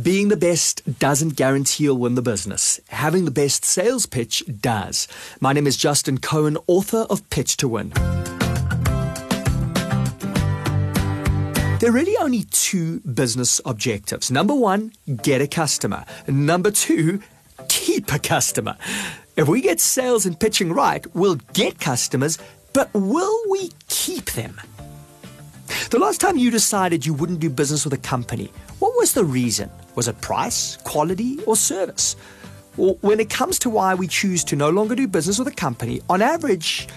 Being the best doesn't guarantee you'll win the business. Having the best sales pitch does. My name is Justin Cohen, author of Pitch to Win. There are really only two business objectives. Number one, get a customer. Number two, keep a customer. If we get sales and pitching right, we'll get customers, but will we keep them? The last time you decided you wouldn't do business with a company, what was the reason? Was it price, quality, or service? Well, when it comes to why we choose to no longer do business with a company, on average,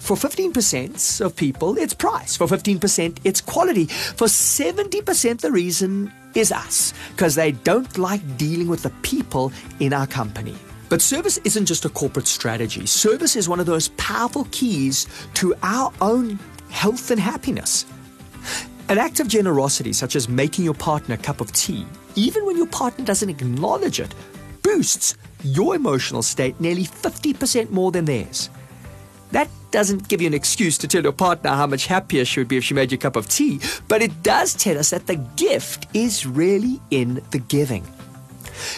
for 15% of people, it's price. For 15%, it's quality. For 70%, the reason is us, because they don't like dealing with the people in our company. But service isn't just a corporate strategy. Service is one of those powerful keys to our own health and happiness. An act of generosity, such as making your partner a cup of tea, even when your partner doesn't acknowledge it, boosts your emotional state nearly 50% more than theirs. That doesn't give you an excuse to tell your partner how much happier she would be if she made you a cup of tea, but it does tell us that the gift is really in the giving.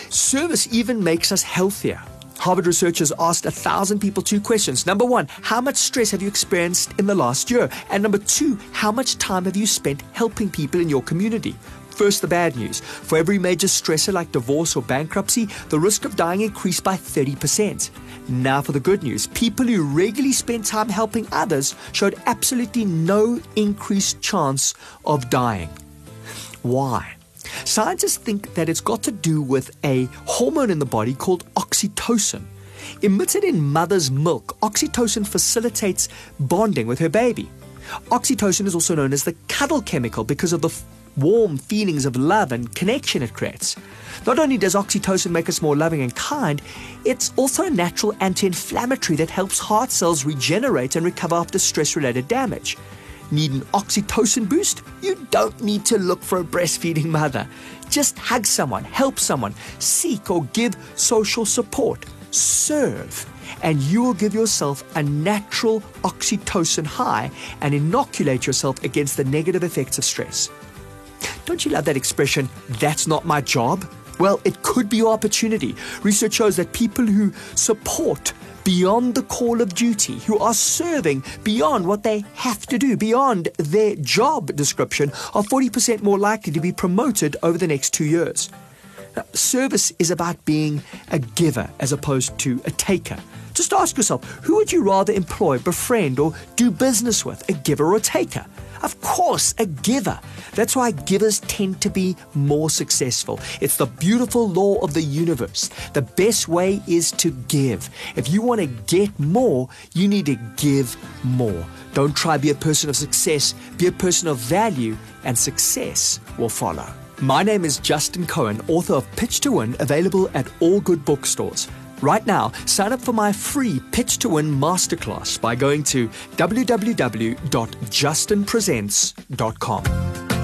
Service even makes us healthier. Harvard researchers asked a thousand people two questions. Number one, how much stress have you experienced in the last year? And number two, how much time have you spent helping people in your community? First, the bad news. For every major stressor like divorce or bankruptcy, the risk of dying increased by 30%. Now, for the good news. People who regularly spend time helping others showed absolutely no increased chance of dying. Why? Scientists think that it's got to do with a hormone in the body called oxytocin. Emitted in mother's milk, oxytocin facilitates bonding with her baby. Oxytocin is also known as the cuddle chemical because of the f- warm feelings of love and connection it creates. Not only does oxytocin make us more loving and kind, it's also a natural anti inflammatory that helps heart cells regenerate and recover after stress related damage. Need an oxytocin boost? You don't need to look for a breastfeeding mother. Just hug someone, help someone, seek or give social support, serve, and you will give yourself a natural oxytocin high and inoculate yourself against the negative effects of stress. Don't you love that expression, that's not my job? Well, it could be opportunity. Research shows that people who support beyond the call of duty, who are serving beyond what they have to do, beyond their job description, are 40% more likely to be promoted over the next two years. Now, service is about being a giver as opposed to a taker. Just ask yourself who would you rather employ, befriend, or do business with, a giver or a taker? Of course, a giver. That's why givers tend to be more successful. It's the beautiful law of the universe. The best way is to give. If you want to get more, you need to give more. Don't try be a person of success, be a person of value, and success will follow. My name is Justin Cohen, author of Pitch to Win, available at all good bookstores. Right now, sign up for my free Pitch to Win masterclass by going to www.justinpresents.com.